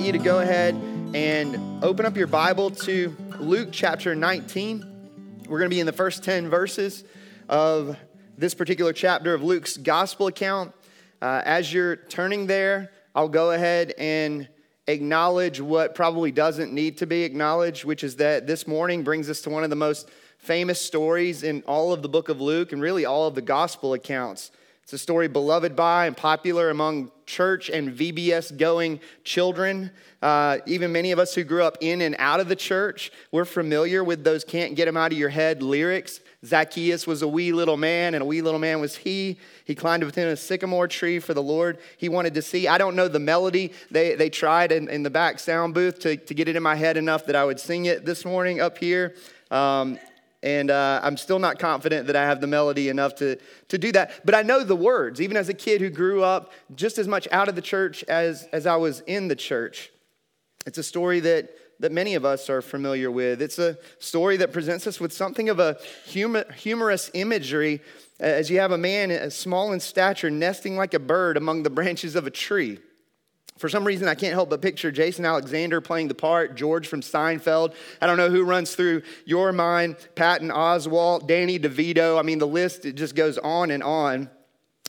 invite you to go ahead and open up your Bible to Luke chapter 19. We're going to be in the first 10 verses of this particular chapter of Luke's gospel account. Uh, as you're turning there, I'll go ahead and acknowledge what probably doesn't need to be acknowledged, which is that this morning brings us to one of the most famous stories in all of the book of Luke and really all of the gospel accounts. It's a story beloved by and popular among church and VBS going children. Uh, even many of us who grew up in and out of the church, we're familiar with those can't get them out of your head lyrics. Zacchaeus was a wee little man, and a wee little man was he. He climbed within a sycamore tree for the Lord he wanted to see. I don't know the melody. They, they tried in, in the back sound booth to, to get it in my head enough that I would sing it this morning up here. Um, and uh, I'm still not confident that I have the melody enough to, to do that. But I know the words, even as a kid who grew up just as much out of the church as, as I was in the church. It's a story that that many of us are familiar with. It's a story that presents us with something of a humor, humorous imagery as you have a man small in stature nesting like a bird among the branches of a tree. For some reason, I can't help but picture Jason Alexander playing the part, George from Seinfeld. I don't know who runs through your mind, Patton Oswalt, Danny DeVito. I mean, the list, it just goes on and on.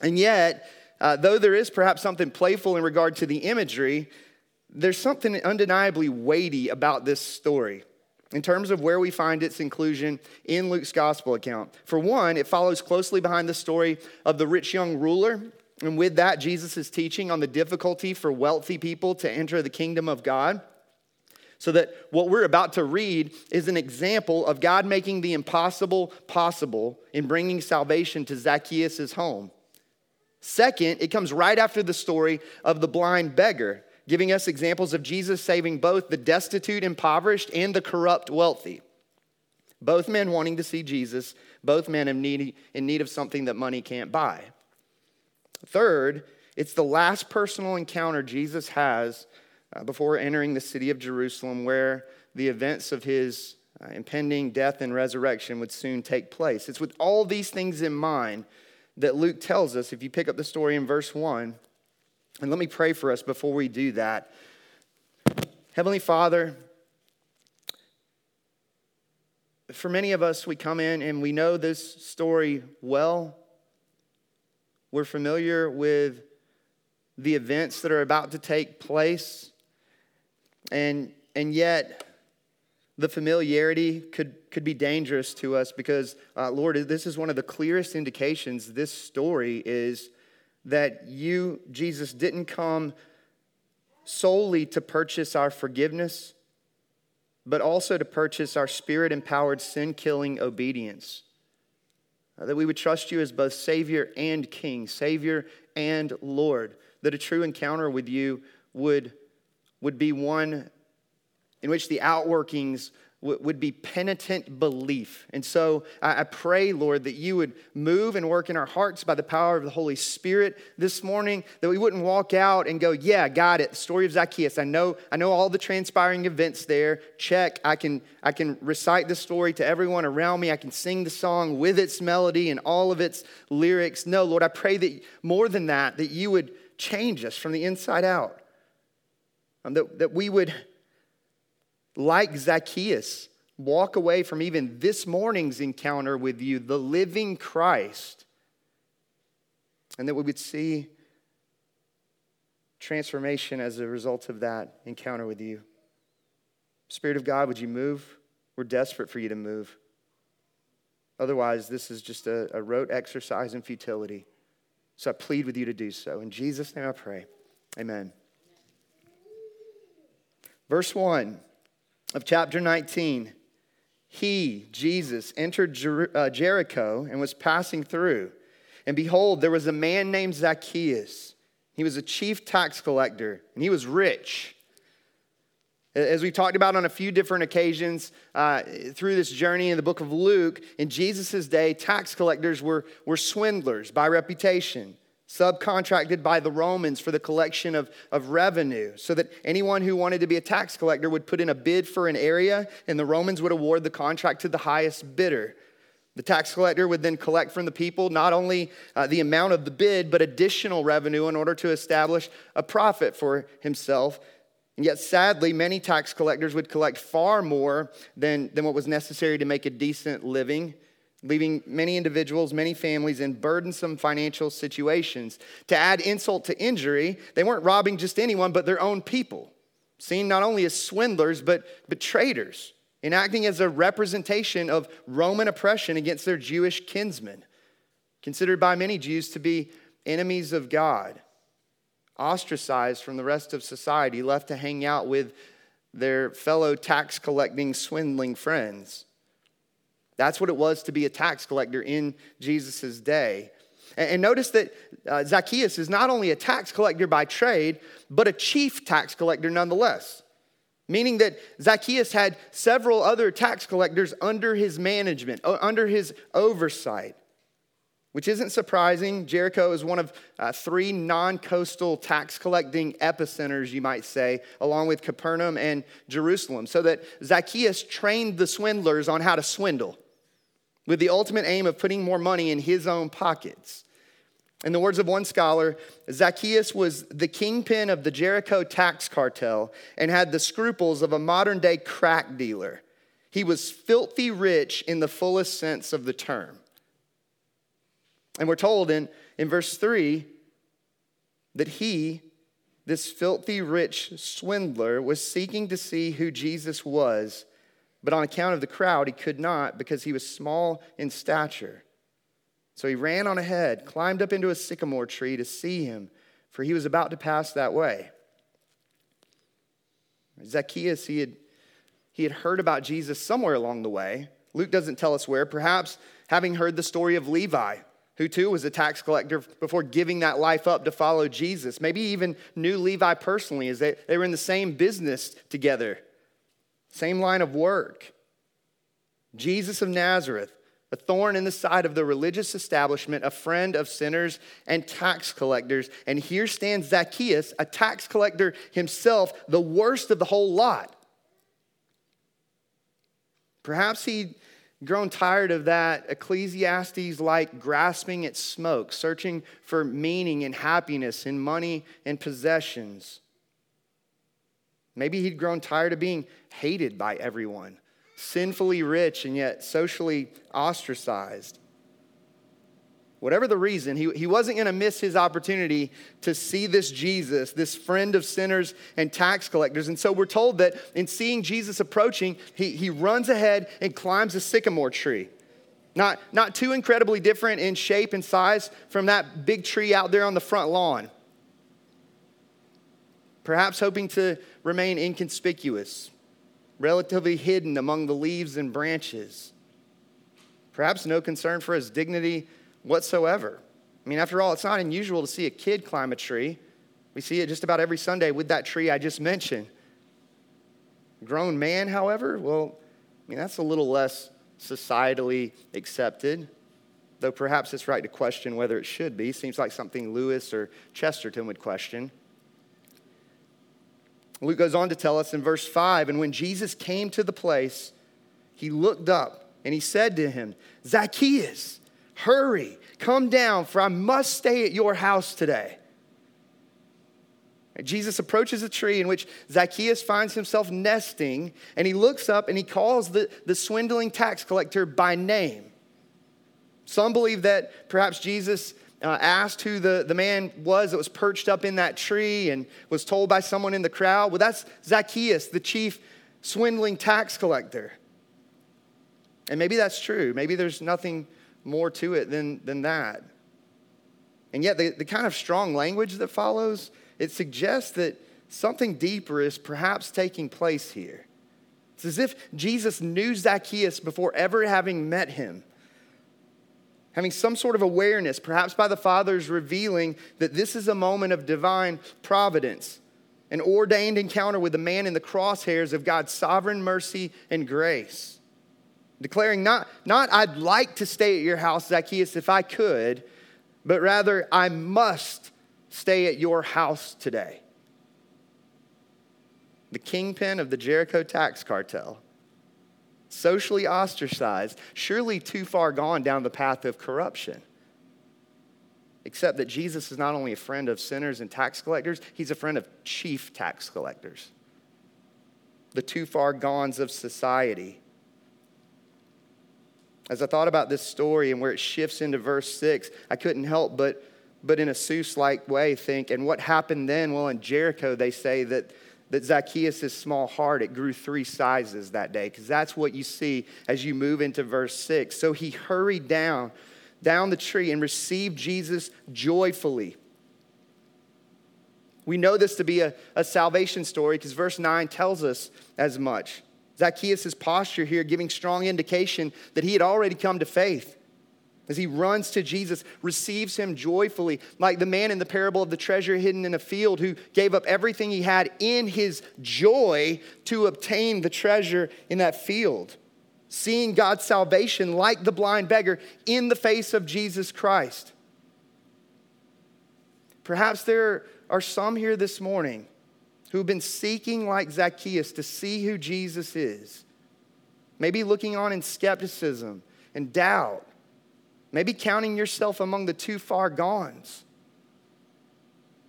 And yet, uh, though there is perhaps something playful in regard to the imagery, there's something undeniably weighty about this story in terms of where we find its inclusion in Luke's gospel account. For one, it follows closely behind the story of the rich young ruler. And with that, Jesus is teaching on the difficulty for wealthy people to enter the kingdom of God. So that what we're about to read is an example of God making the impossible possible in bringing salvation to Zacchaeus' home. Second, it comes right after the story of the blind beggar giving us examples of Jesus saving both the destitute, impoverished, and the corrupt, wealthy. Both men wanting to see Jesus, both men in need, in need of something that money can't buy. Third, it's the last personal encounter Jesus has uh, before entering the city of Jerusalem, where the events of his uh, impending death and resurrection would soon take place. It's with all these things in mind that Luke tells us, if you pick up the story in verse 1, and let me pray for us before we do that. Heavenly Father, for many of us, we come in and we know this story well. We're familiar with the events that are about to take place. And, and yet, the familiarity could, could be dangerous to us because, uh, Lord, this is one of the clearest indications this story is that you, Jesus, didn't come solely to purchase our forgiveness, but also to purchase our spirit empowered, sin killing obedience. Uh, that we would trust you as both Savior and King, Savior and Lord. That a true encounter with you would, would be one in which the outworkings would be penitent belief. And so I pray, Lord, that you would move and work in our hearts by the power of the Holy Spirit this morning, that we wouldn't walk out and go, yeah, got it. The story of Zacchaeus. I know, I know all the transpiring events there. Check. I can, I can recite the story to everyone around me. I can sing the song with its melody and all of its lyrics. No, Lord, I pray that more than that, that you would change us from the inside out. Um, that, that we would like Zacchaeus, walk away from even this morning's encounter with you, the living Christ, and that we would see transformation as a result of that encounter with you. Spirit of God, would you move? We're desperate for you to move. Otherwise, this is just a, a rote exercise in futility. So I plead with you to do so. In Jesus' name I pray. Amen. Verse 1 of chapter 19, he, Jesus, entered Jer- uh, Jericho and was passing through. And behold, there was a man named Zacchaeus. He was a chief tax collector, and he was rich. As we talked about on a few different occasions uh, through this journey in the book of Luke, in Jesus' day, tax collectors were, were swindlers by reputation subcontracted by the Romans for the collection of, of revenue, so that anyone who wanted to be a tax collector would put in a bid for an area, and the Romans would award the contract to the highest bidder. The tax collector would then collect from the people not only uh, the amount of the bid, but additional revenue in order to establish a profit for himself. And yet, sadly, many tax collectors would collect far more than, than what was necessary to make a decent living, leaving many individuals, many families in burdensome financial situations. To add insult to injury, they weren't robbing just anyone, but their own people, seen not only as swindlers, but, but traitors, enacting as a representation of Roman oppression against their Jewish kinsmen, considered by many Jews to be enemies of God ostracized from the rest of society, left to hang out with their fellow tax collecting, swindling friends. That's what it was to be a tax collector in Jesus' day. And notice that uh, Zacchaeus is not only a tax collector by trade, but a chief tax collector nonetheless. Meaning that Zacchaeus had several other tax collectors under his management, under his oversight which isn't surprising. Jericho is one of uh, three non coastal tax collecting epicenters, you might say, along with Capernaum and Jerusalem. So that Zacchaeus trained the swindlers on how to swindle with the ultimate aim of putting more money in his own pockets. In the words of one scholar, Zacchaeus was the kingpin of the Jericho tax cartel and had the scruples of a modern day crack dealer. He was filthy rich in the fullest sense of the term. And we're told in, in verse 3 that he, this filthy rich swindler, was seeking to see who Jesus was, but on account of the crowd, he could not because he was small in stature. So he ran on ahead, climbed up into a sycamore tree to see him, for he was about to pass that way. Zacchaeus, he had, he had heard about Jesus somewhere along the way. Luke doesn't tell us where, perhaps having heard the story of Levi, who too was a tax collector before giving that life up to follow Jesus. Maybe even knew Levi personally as they, they were in the same business together, same line of work. Jesus of Nazareth, a thorn in the side of the religious establishment, a friend of sinners and tax collectors. And here stands Zacchaeus, a tax collector himself, the worst of the whole lot. Perhaps he'd grown tired of that Ecclesiastes like grasping at smoke, searching for meaning and happiness in money and possessions. Maybe he'd grown tired of being hated by everyone, sinfully rich and yet socially ostracized. Whatever the reason, he, he wasn't going to miss his opportunity to see this Jesus, this friend of sinners and tax collectors. And so we're told that in seeing Jesus approaching, he, he runs ahead and climbs a sycamore tree. Not, not too incredibly different in shape and size from that big tree out there on the front lawn. Perhaps hoping to remain inconspicuous, relatively hidden among the leaves and branches. Perhaps no concern for his dignity whatsoever. I mean, after all, it's not unusual to see a kid climb a tree. We see it just about every Sunday with that tree I just mentioned. Grown man, however, well, I mean, that's a little less societally accepted, though perhaps it's right to question whether it should be. Seems like something Lewis or Chesterton would question. Luke goes on to tell us in verse 5 and when Jesus came to the place, he looked up and he said to him, Zacchaeus, Hurry, come down, for I must stay at your house today. Jesus approaches a tree in which Zacchaeus finds himself nesting, and he looks up and he calls the, the swindling tax collector by name. Some believe that perhaps Jesus uh, asked who the, the man was that was perched up in that tree and was told by someone in the crowd. Well, that's Zacchaeus, the chief swindling tax collector. And maybe that's true. Maybe there's nothing more to it than, than that. And yet, the, the kind of strong language that follows, it suggests that something deeper is perhaps taking place here. It's as if Jesus knew Zacchaeus before ever having met him. Having some sort of awareness, perhaps by the Father's revealing that this is a moment of divine providence, an ordained encounter with the man in the crosshairs of God's sovereign mercy and grace declaring not, not I'd like to stay at your house, Zacchaeus, if I could, but rather I must stay at your house today. The kingpin of the Jericho tax cartel, socially ostracized, surely too far gone down the path of corruption. Except that Jesus is not only a friend of sinners and tax collectors, he's a friend of chief tax collectors. the too far gones of society. As I thought about this story and where it shifts into verse 6, I couldn't help but, but in a Seuss like way, think, and what happened then? Well, in Jericho, they say that, that Zacchaeus' small heart, it grew three sizes that day, because that's what you see as you move into verse 6. So he hurried down, down the tree and received Jesus joyfully. We know this to be a, a salvation story because verse 9 tells us as much. Zacchaeus' posture here giving strong indication that he had already come to faith. As he runs to Jesus, receives him joyfully, like the man in the parable of the treasure hidden in a field who gave up everything he had in his joy to obtain the treasure in that field. Seeing God's salvation like the blind beggar in the face of Jesus Christ. Perhaps there are some here this morning who've been seeking, like Zacchaeus, to see who Jesus is. Maybe looking on in skepticism and doubt. Maybe counting yourself among the too far gones.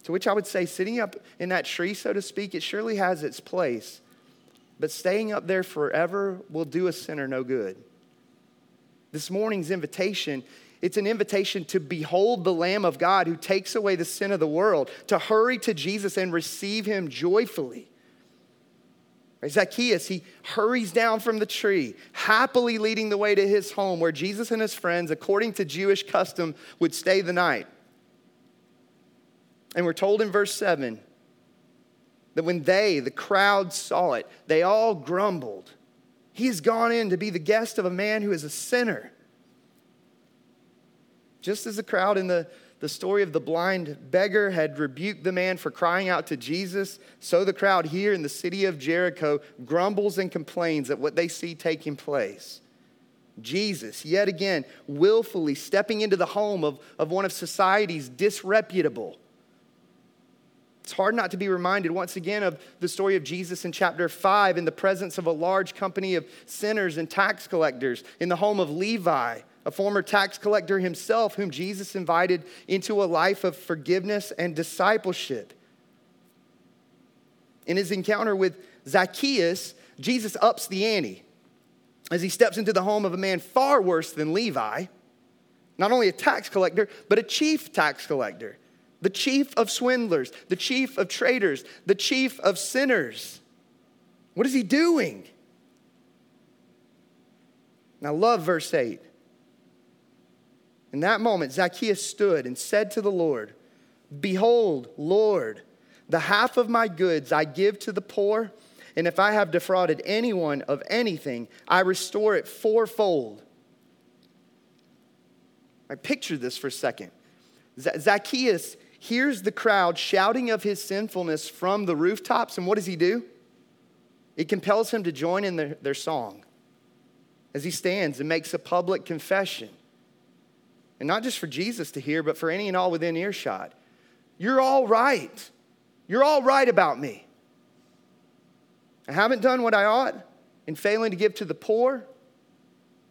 To which I would say, sitting up in that tree, so to speak, it surely has its place. But staying up there forever will do a sinner no good. This morning's invitation it's an invitation to behold the Lamb of God who takes away the sin of the world, to hurry to Jesus and receive him joyfully. Zacchaeus, he hurries down from the tree, happily leading the way to his home where Jesus and his friends, according to Jewish custom, would stay the night. And we're told in verse 7 that when they, the crowd, saw it, they all grumbled. He has gone in to be the guest of a man who is a sinner. Just as the crowd in the, the story of the blind beggar had rebuked the man for crying out to Jesus, so the crowd here in the city of Jericho grumbles and complains at what they see taking place. Jesus, yet again, willfully stepping into the home of, of one of society's disreputable. It's hard not to be reminded once again of the story of Jesus in chapter 5 in the presence of a large company of sinners and tax collectors in the home of Levi a former tax collector himself, whom Jesus invited into a life of forgiveness and discipleship. In his encounter with Zacchaeus, Jesus ups the ante as he steps into the home of a man far worse than Levi, not only a tax collector, but a chief tax collector, the chief of swindlers, the chief of traitors, the chief of sinners. What is he doing? Now, love verse 8. In that moment, Zacchaeus stood and said to the Lord, Behold, Lord, the half of my goods I give to the poor, and if I have defrauded anyone of anything, I restore it fourfold. I picture this for a second. Zacchaeus hears the crowd shouting of his sinfulness from the rooftops, and what does he do? It compels him to join in their, their song as he stands and makes a public confession. And not just for Jesus to hear, but for any and all within earshot. You're all right. You're all right about me. I haven't done what I ought in failing to give to the poor,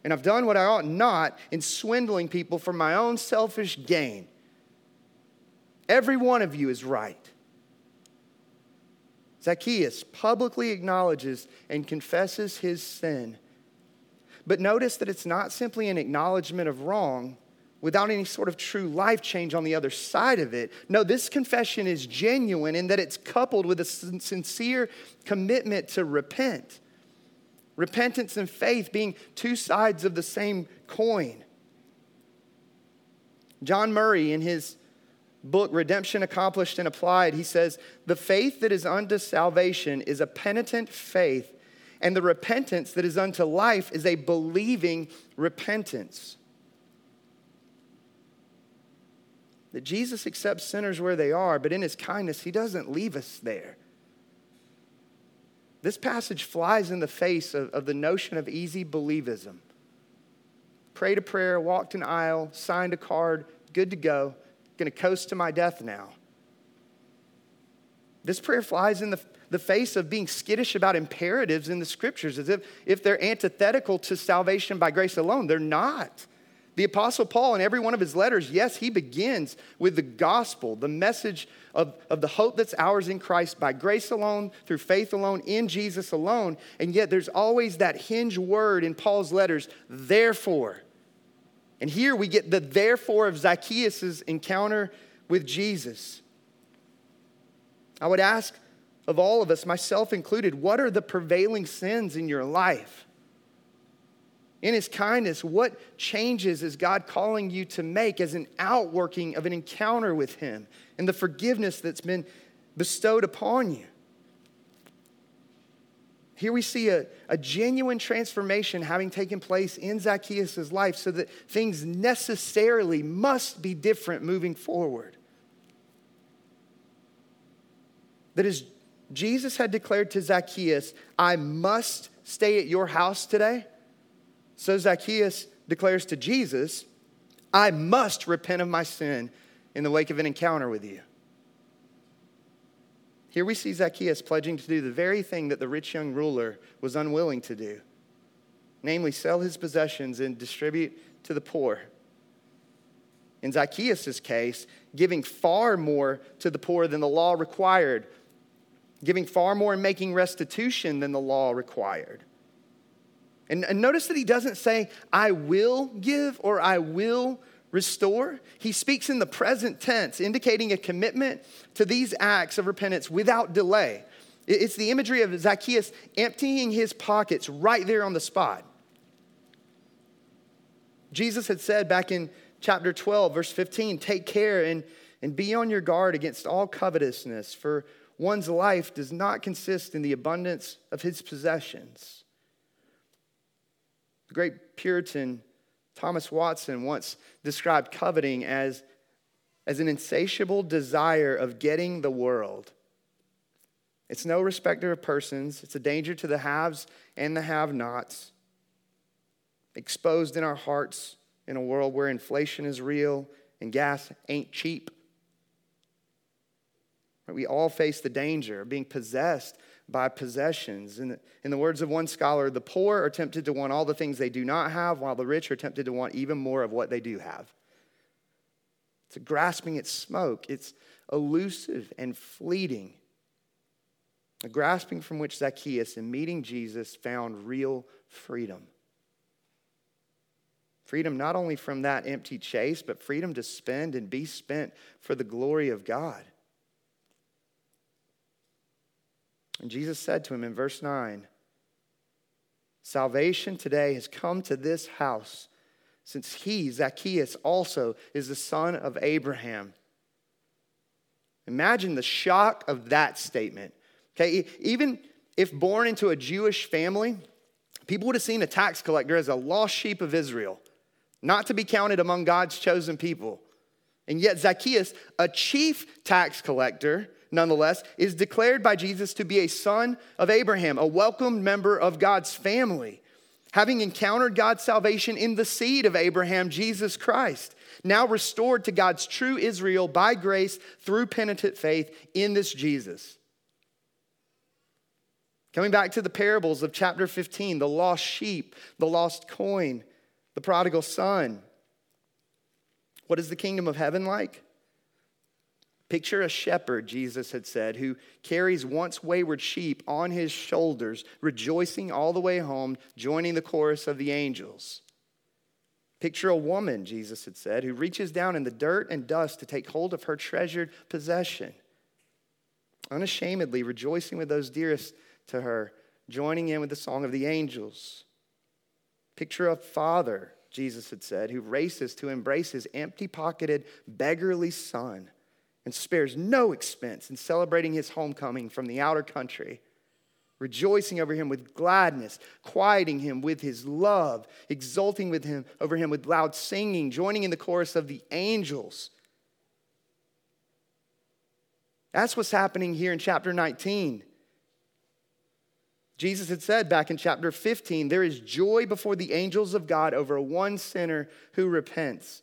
and I've done what I ought not in swindling people for my own selfish gain. Every one of you is right. Zacchaeus publicly acknowledges and confesses his sin. But notice that it's not simply an acknowledgement of wrong, without any sort of true life change on the other side of it. No, this confession is genuine in that it's coupled with a sincere commitment to repent. Repentance and faith being two sides of the same coin. John Murray, in his book, Redemption Accomplished and Applied, he says, The faith that is unto salvation is a penitent faith, and the repentance that is unto life is a believing repentance. That Jesus accepts sinners where they are, but in his kindness, he doesn't leave us there. This passage flies in the face of, of the notion of easy believism. Prayed a prayer, walked an aisle, signed a card, good to go, gonna coast to my death now. This prayer flies in the, the face of being skittish about imperatives in the scriptures as if, if they're antithetical to salvation by grace alone. They're not. The Apostle Paul, in every one of his letters, yes, he begins with the gospel, the message of, of the hope that's ours in Christ by grace alone, through faith alone, in Jesus alone. And yet there's always that hinge word in Paul's letters, therefore. And here we get the therefore of Zacchaeus' encounter with Jesus. I would ask of all of us, myself included, what are the prevailing sins in your life? In his kindness, what changes is God calling you to make as an outworking of an encounter with him and the forgiveness that's been bestowed upon you? Here we see a, a genuine transformation having taken place in Zacchaeus' life so that things necessarily must be different moving forward. That as Jesus had declared to Zacchaeus, I must stay at your house today so Zacchaeus declares to Jesus, I must repent of my sin in the wake of an encounter with you. Here we see Zacchaeus pledging to do the very thing that the rich young ruler was unwilling to do namely, sell his possessions and distribute to the poor. In Zacchaeus' case, giving far more to the poor than the law required, giving far more and making restitution than the law required. And, and notice that he doesn't say, I will give or I will restore. He speaks in the present tense, indicating a commitment to these acts of repentance without delay. It's the imagery of Zacchaeus emptying his pockets right there on the spot. Jesus had said back in chapter 12, verse 15, take care and, and be on your guard against all covetousness, for one's life does not consist in the abundance of his possessions. The great Puritan Thomas Watson once described coveting as, as an insatiable desire of getting the world. It's no respecter of persons, it's a danger to the haves and the have nots. Exposed in our hearts in a world where inflation is real and gas ain't cheap. We all face the danger of being possessed by possessions. In the, in the words of one scholar, the poor are tempted to want all the things they do not have, while the rich are tempted to want even more of what they do have. It's a grasping at smoke, it's elusive and fleeting. A grasping from which Zacchaeus, in meeting Jesus, found real freedom. Freedom not only from that empty chase, but freedom to spend and be spent for the glory of God. And Jesus said to him in verse 9 Salvation today has come to this house, since he, Zacchaeus, also is the son of Abraham. Imagine the shock of that statement. Okay, even if born into a Jewish family, people would have seen a tax collector as a lost sheep of Israel, not to be counted among God's chosen people. And yet, Zacchaeus, a chief tax collector, nonetheless, is declared by Jesus to be a son of Abraham, a welcomed member of God's family, having encountered God's salvation in the seed of Abraham, Jesus Christ, now restored to God's true Israel by grace through penitent faith in this Jesus. Coming back to the parables of chapter 15, the lost sheep, the lost coin, the prodigal son. What is the kingdom of heaven like? Picture a shepherd, Jesus had said, who carries once wayward sheep on his shoulders, rejoicing all the way home, joining the chorus of the angels. Picture a woman, Jesus had said, who reaches down in the dirt and dust to take hold of her treasured possession, unashamedly rejoicing with those dearest to her, joining in with the song of the angels. Picture a father, Jesus had said, who races to embrace his empty pocketed, beggarly son and spares no expense in celebrating his homecoming from the outer country, rejoicing over him with gladness, quieting him with his love, exulting with him over him with loud singing, joining in the chorus of the angels. That's what's happening here in chapter 19. Jesus had said back in chapter 15, there is joy before the angels of God over one sinner who repents.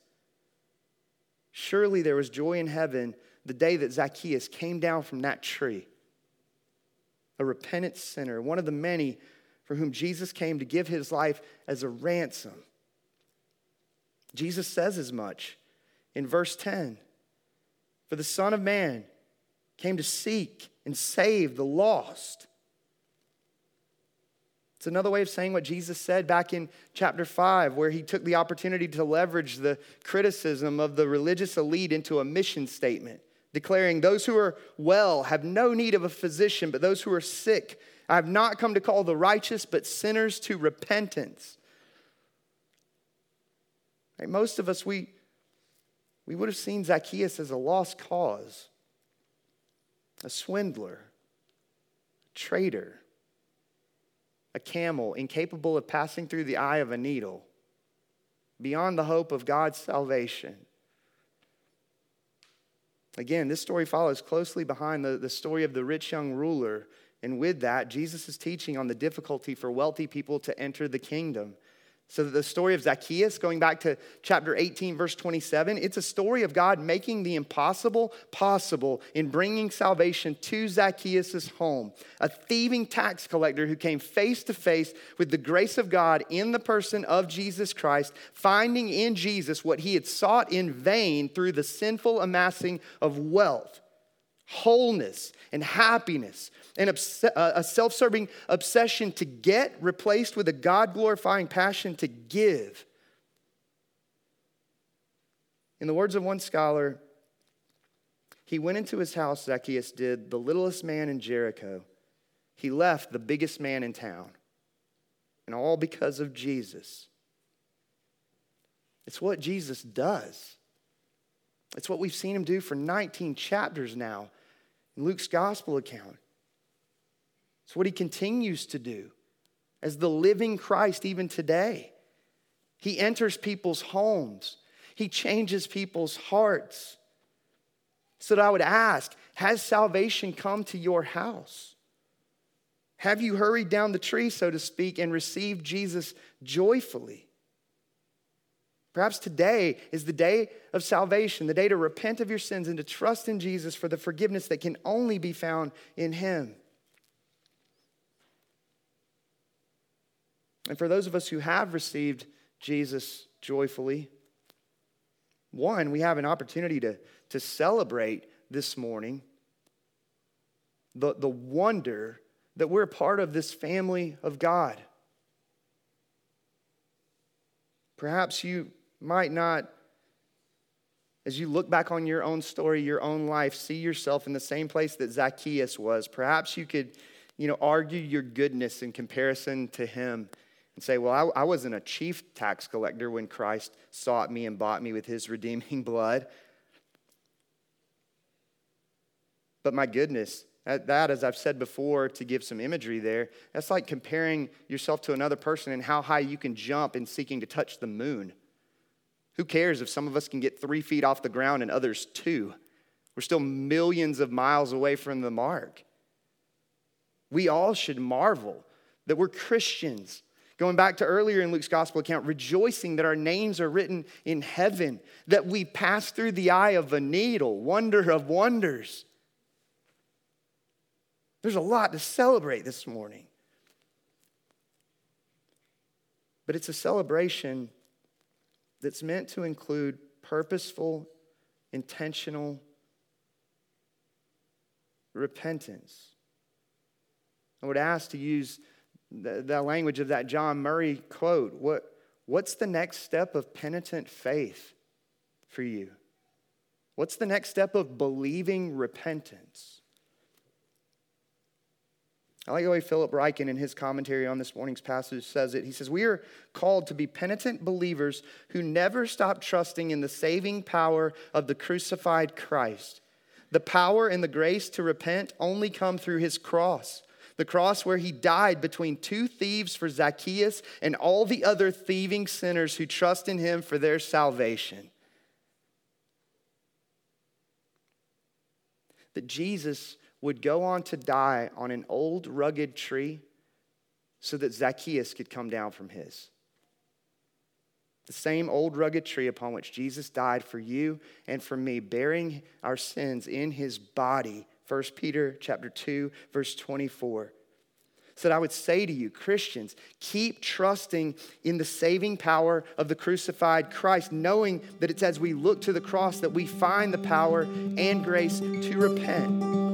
Surely there was joy in heaven the day that Zacchaeus came down from that tree, a repentant sinner, one of the many for whom Jesus came to give his life as a ransom. Jesus says as much in verse 10 For the Son of Man came to seek and save the lost. It's another way of saying what Jesus said back in chapter 5, where he took the opportunity to leverage the criticism of the religious elite into a mission statement, declaring, Those who are well have no need of a physician, but those who are sick, I have not come to call the righteous, but sinners to repentance. Most of us, we, we would have seen Zacchaeus as a lost cause, a swindler, a traitor a camel incapable of passing through the eye of a needle, beyond the hope of God's salvation. Again, this story follows closely behind the, the story of the rich young ruler. And with that, Jesus is teaching on the difficulty for wealthy people to enter the kingdom. So, the story of Zacchaeus, going back to chapter 18, verse 27, it's a story of God making the impossible possible in bringing salvation to Zacchaeus' home. A thieving tax collector who came face to face with the grace of God in the person of Jesus Christ, finding in Jesus what he had sought in vain through the sinful amassing of wealth, wholeness, and happiness and a self serving obsession to get replaced with a God glorifying passion to give. In the words of one scholar, he went into his house, Zacchaeus did, the littlest man in Jericho. He left the biggest man in town. And all because of Jesus. It's what Jesus does. It's what we've seen him do for 19 chapters now in Luke's gospel account. It's what he continues to do as the living Christ even today. He enters people's homes, he changes people's hearts. So that I would ask Has salvation come to your house? Have you hurried down the tree, so to speak, and received Jesus joyfully? Perhaps today is the day of salvation, the day to repent of your sins and to trust in Jesus for the forgiveness that can only be found in Him. And for those of us who have received Jesus joyfully, one, we have an opportunity to, to celebrate this morning the, the wonder that we're part of this family of God. Perhaps you might not, as you look back on your own story, your own life, see yourself in the same place that Zacchaeus was. Perhaps you could, you know, argue your goodness in comparison to him and say, Well, I, I wasn't a chief tax collector when Christ sought me and bought me with his redeeming blood. But my goodness, that, as I've said before, to give some imagery there, that's like comparing yourself to another person and how high you can jump in seeking to touch the moon. Who cares if some of us can get three feet off the ground and others two? We're still millions of miles away from the mark. We all should marvel that we're Christians Going back to earlier in Luke's gospel account, rejoicing that our names are written in heaven, that we pass through the eye of a needle, wonder of wonders. There's a lot to celebrate this morning. But it's a celebration that's meant to include purposeful, intentional repentance. I would ask to use the, the language of that John Murray quote. What, what's the next step of penitent faith for you? What's the next step of believing repentance? I like the way Philip Ryken, in his commentary on this morning's passage, says it. He says, We are called to be penitent believers who never stop trusting in the saving power of the crucified Christ. The power and the grace to repent only come through his cross the cross where he died between two thieves for Zacchaeus and all the other thieving sinners who trust in him for their salvation. That Jesus would go on to die on an old rugged tree so that Zacchaeus could come down from his. The same old rugged tree upon which Jesus died for you and for me, bearing our sins in his body 1 Peter chapter 2 verse 24. said, I would say to you, Christians, keep trusting in the saving power of the crucified Christ, knowing that it's as we look to the cross that we find the power and grace to repent